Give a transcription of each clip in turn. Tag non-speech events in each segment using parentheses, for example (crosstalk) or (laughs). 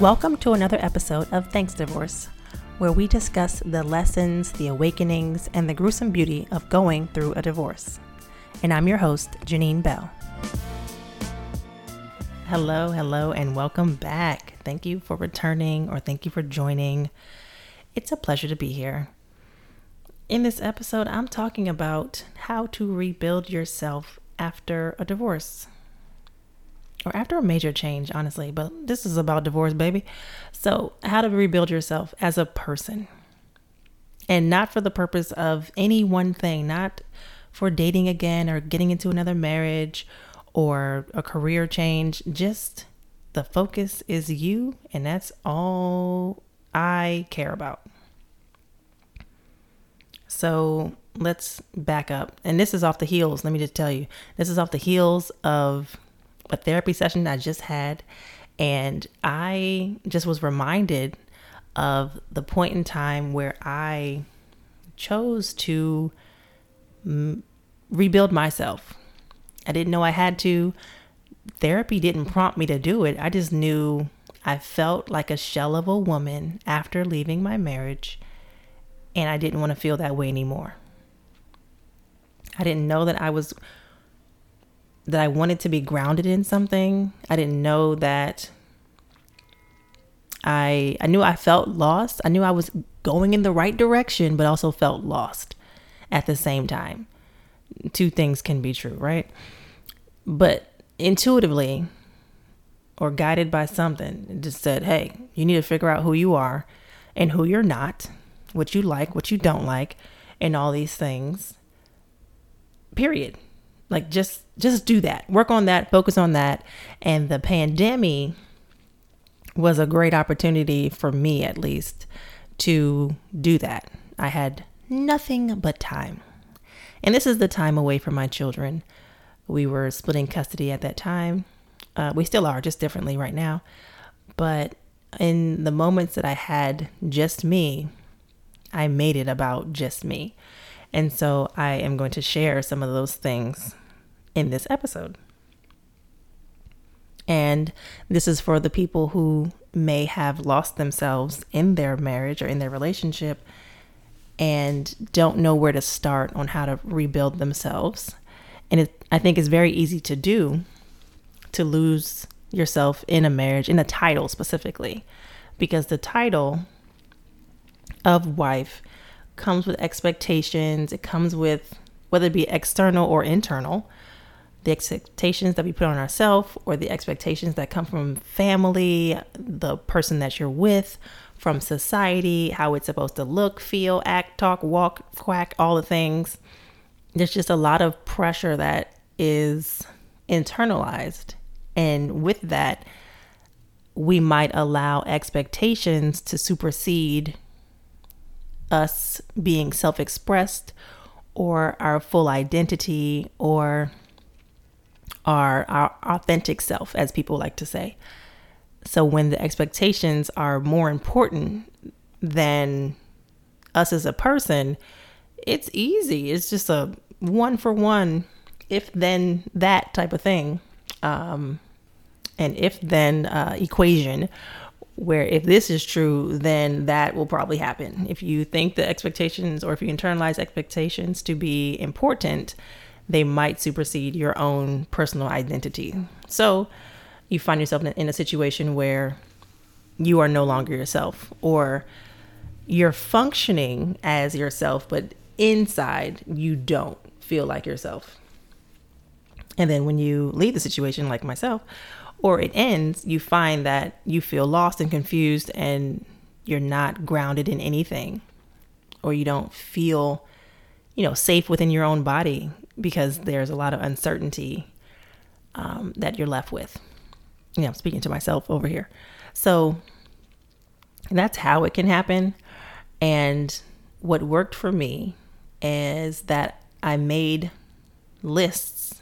Welcome to another episode of Thanks Divorce, where we discuss the lessons, the awakenings, and the gruesome beauty of going through a divorce. And I'm your host, Janine Bell. Hello, hello, and welcome back. Thank you for returning or thank you for joining. It's a pleasure to be here. In this episode, I'm talking about how to rebuild yourself after a divorce or after a major change, honestly, but this is about divorce, baby. So, how to rebuild yourself as a person. And not for the purpose of any one thing, not for dating again or getting into another marriage or a career change. Just the focus is you, and that's all I care about. So, let's back up. And this is off the heels, let me just tell you. This is off the heels of a therapy session I just had, and I just was reminded of the point in time where I chose to m- rebuild myself. I didn't know I had to. Therapy didn't prompt me to do it. I just knew I felt like a shell of a woman after leaving my marriage, and I didn't want to feel that way anymore. I didn't know that I was that I wanted to be grounded in something. I didn't know that I I knew I felt lost. I knew I was going in the right direction, but also felt lost at the same time. Two things can be true, right? But intuitively or guided by something, it just said, "Hey, you need to figure out who you are and who you're not, what you like, what you don't like, and all these things." Period. Like just just do that. Work on that, focus on that. And the pandemic was a great opportunity for me at least to do that. I had nothing but time. And this is the time away from my children. We were splitting custody at that time. Uh, we still are, just differently right now. But in the moments that I had just me, I made it about just me. And so I am going to share some of those things in this episode. And this is for the people who may have lost themselves in their marriage or in their relationship and don't know where to start on how to rebuild themselves. And it, I think it's very easy to do to lose yourself in a marriage, in a title specifically, because the title of wife comes with expectations, it comes with whether it be external or internal the expectations that we put on ourselves or the expectations that come from family, the person that you're with, from society, how it's supposed to look, feel, act, talk, walk, quack, all the things. There's just a lot of pressure that is internalized. And with that, we might allow expectations to supersede us being self expressed or our full identity or our, our authentic self, as people like to say. So when the expectations are more important than us as a person, it's easy. It's just a one for one, if then that type of thing. Um, an if then uh, equation where if this is true, then that will probably happen. If you think the expectations or if you internalize expectations to be important, they might supersede your own personal identity. So you find yourself in a situation where you are no longer yourself or you're functioning as yourself, but inside you don't feel like yourself. And then when you leave the situation, like myself, or it ends, you find that you feel lost and confused and you're not grounded in anything, or you don't feel, you know, safe within your own body because there's a lot of uncertainty um, that you're left with. Yeah, I'm speaking to myself over here. So that's how it can happen. And what worked for me is that I made lists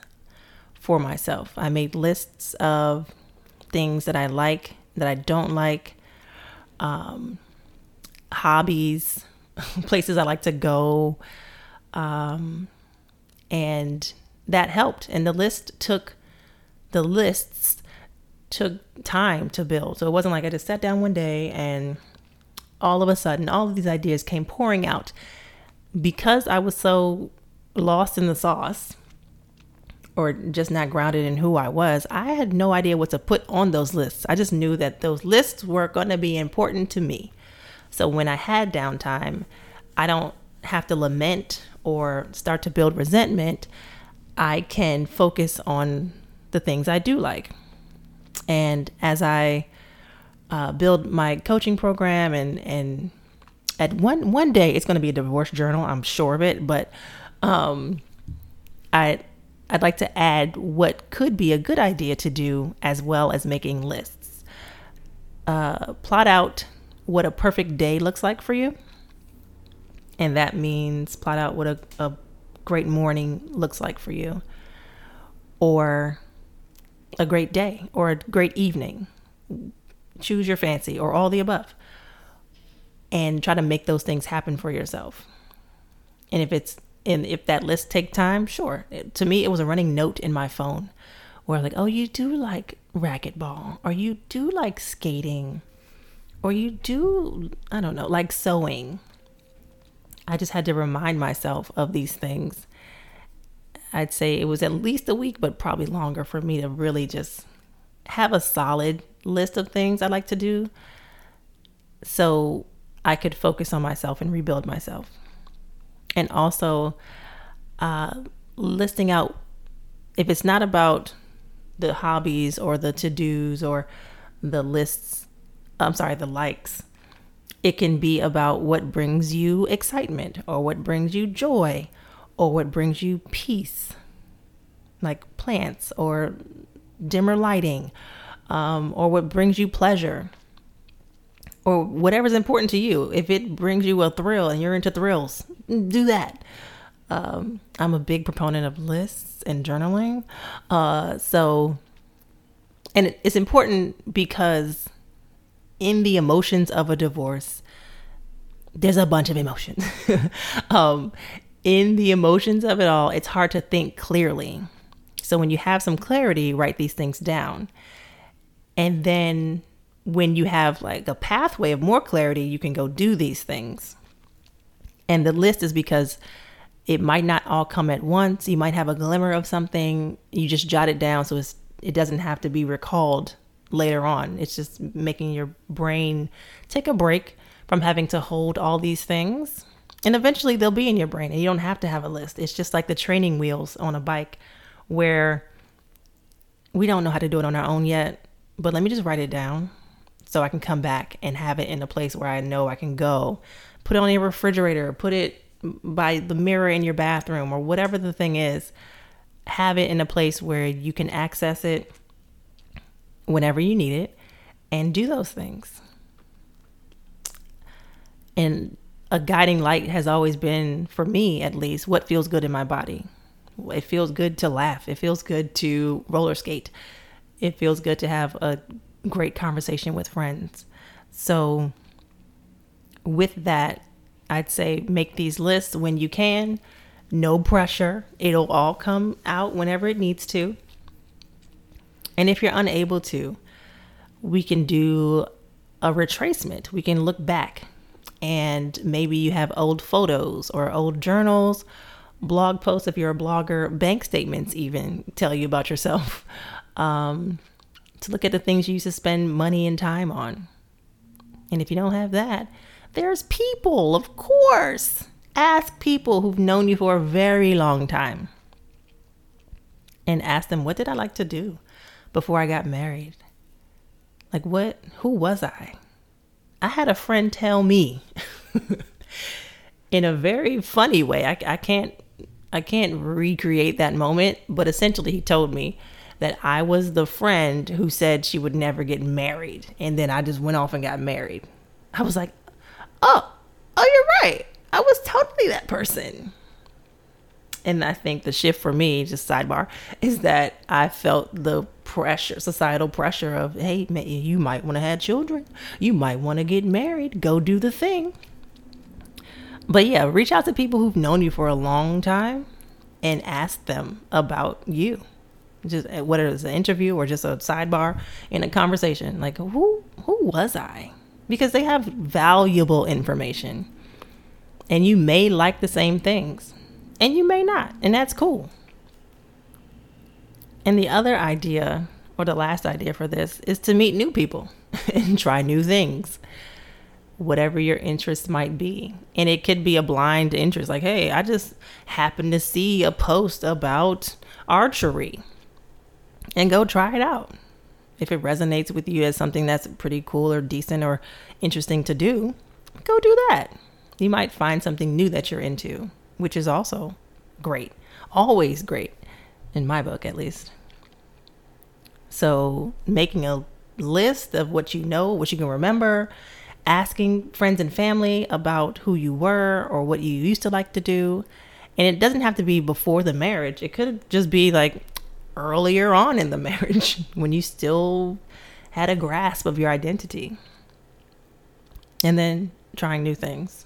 for myself. I made lists of things that I like, that I don't like, um, hobbies, (laughs) places I like to go, um, and that helped. And the list took the lists took time to build. So it wasn't like I just sat down one day and all of a sudden all of these ideas came pouring out because I was so lost in the sauce or just not grounded in who I was, I had no idea what to put on those lists. I just knew that those lists were going to be important to me. So when I had downtime, I don't have to lament or start to build resentment. I can focus on the things I do like. And as I uh, build my coaching program and and at one one day it's going to be a divorce journal, I'm sure of it, but um, I I'd like to add what could be a good idea to do as well as making lists. Uh, plot out what a perfect day looks like for you. And that means plot out what a, a great morning looks like for you, or a great day, or a great evening. Choose your fancy, or all the above. And try to make those things happen for yourself. And if it's and if that list take time, sure. It, to me, it was a running note in my phone where like, oh, you do like racquetball, or you do like skating, or you do, I don't know, like sewing. I just had to remind myself of these things. I'd say it was at least a week, but probably longer for me to really just have a solid list of things I like to do so I could focus on myself and rebuild myself and also uh, listing out if it's not about the hobbies or the to dos or the lists, I'm sorry, the likes. It can be about what brings you excitement or what brings you joy or what brings you peace, like plants or dimmer lighting, um, or what brings you pleasure or whatever's important to you. If it brings you a thrill and you're into thrills, do that. Um, I'm a big proponent of lists and journaling. Uh, so, and it's important because in the emotions of a divorce, there's a bunch of emotions. (laughs) um, in the emotions of it all, it's hard to think clearly. So, when you have some clarity, write these things down. And then when you have like a pathway of more clarity, you can go do these things. And the list is because it might not all come at once. You might have a glimmer of something. You just jot it down so it doesn't have to be recalled later on. It's just making your brain take a break from having to hold all these things. And eventually they'll be in your brain and you don't have to have a list. It's just like the training wheels on a bike where we don't know how to do it on our own yet, but let me just write it down so I can come back and have it in a place where I know I can go. Put it on your refrigerator, put it by the mirror in your bathroom, or whatever the thing is. Have it in a place where you can access it whenever you need it and do those things. And a guiding light has always been, for me at least, what feels good in my body. It feels good to laugh. It feels good to roller skate. It feels good to have a great conversation with friends. So, with that, I'd say make these lists when you can. No pressure. It'll all come out whenever it needs to. And if you're unable to, we can do a retracement. We can look back and maybe you have old photos or old journals, blog posts if you're a blogger, bank statements even tell you about yourself. (laughs) Um, to look at the things you used to spend money and time on. And if you don't have that, there's people, of course. Ask people who've known you for a very long time and ask them, what did I like to do before I got married? Like, what, who was I? I had a friend tell me (laughs) in a very funny way. I, I can't, I can't recreate that moment, but essentially he told me, that I was the friend who said she would never get married. And then I just went off and got married. I was like, oh, oh, you're right. I was totally that person. And I think the shift for me, just sidebar, is that I felt the pressure, societal pressure of, hey, you might want to have children. You might want to get married. Go do the thing. But yeah, reach out to people who've known you for a long time and ask them about you just uh, whether it's an interview or just a sidebar in a conversation. Like who who was I? Because they have valuable information. And you may like the same things. And you may not. And that's cool. And the other idea, or the last idea for this, is to meet new people (laughs) and try new things whatever your interest might be. And it could be a blind interest, like, hey, I just happened to see a post about archery and go try it out. If it resonates with you as something that's pretty cool or decent or interesting to do, go do that. You might find something new that you're into, which is also great. Always great, in my book at least. So, making a list of what you know, what you can remember, asking friends and family about who you were or what you used to like to do. And it doesn't have to be before the marriage, it could just be like earlier on in the (laughs) marriage when you still had a grasp of your identity. And then trying new things.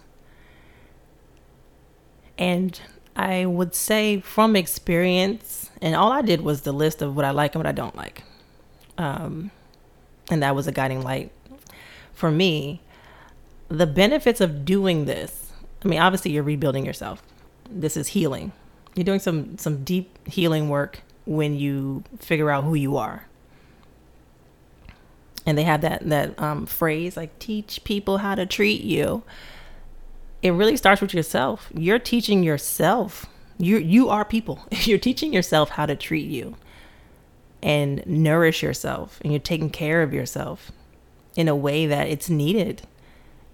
And I would say from experience, and all I did was the list of what I like and what I don't like. Um, and that was a guiding light for me. The benefits of doing this i mean obviously you're rebuilding yourself. This is healing. You're doing some some deep healing work when you figure out who you are. And they have that that um, phrase like teach people how to treat you it really starts with yourself. You're teaching yourself. You you are people. (laughs) You're teaching yourself how to treat you and nourish yourself and you're taking care of yourself in a way that it's needed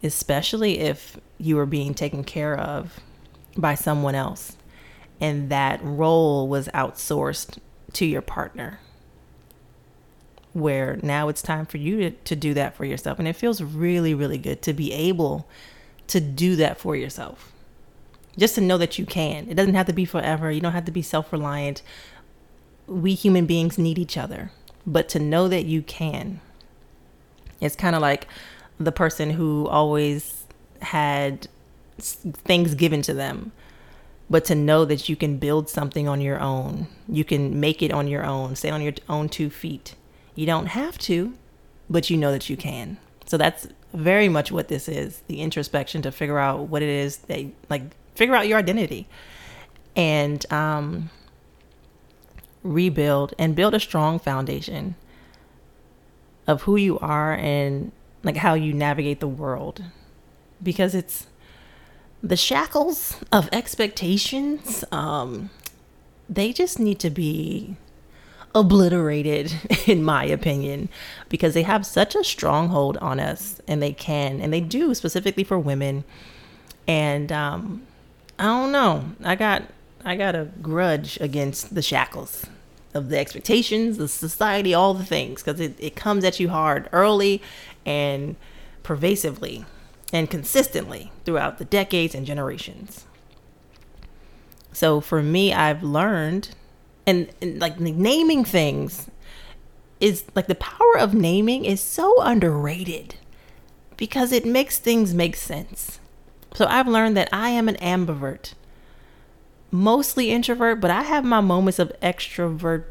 especially if you are being taken care of by someone else and that role was outsourced to your partner where now it's time for you to, to do that for yourself. And it feels really really good to be able to do that for yourself. Just to know that you can. It doesn't have to be forever. You don't have to be self-reliant. We human beings need each other. But to know that you can it's kind of like the person who always had things given to them. But to know that you can build something on your own you can make it on your own stay on your own two feet. You don't have to but you know that you can so that's very much what this is the introspection to figure out what it is that like figure out your identity and um rebuild and build a strong foundation of who you are and like how you navigate the world. Because it's the shackles of expectations um they just need to be obliterated (laughs) in my opinion because they have such a stronghold on us and they can and they do specifically for women and um i don't know i got i got a grudge against the shackles of the expectations, the society, all the things, because it, it comes at you hard early and pervasively and consistently throughout the decades and generations. So for me, I've learned, and, and like naming things is like the power of naming is so underrated because it makes things make sense. So I've learned that I am an ambivert mostly introvert, but I have my moments of extroverted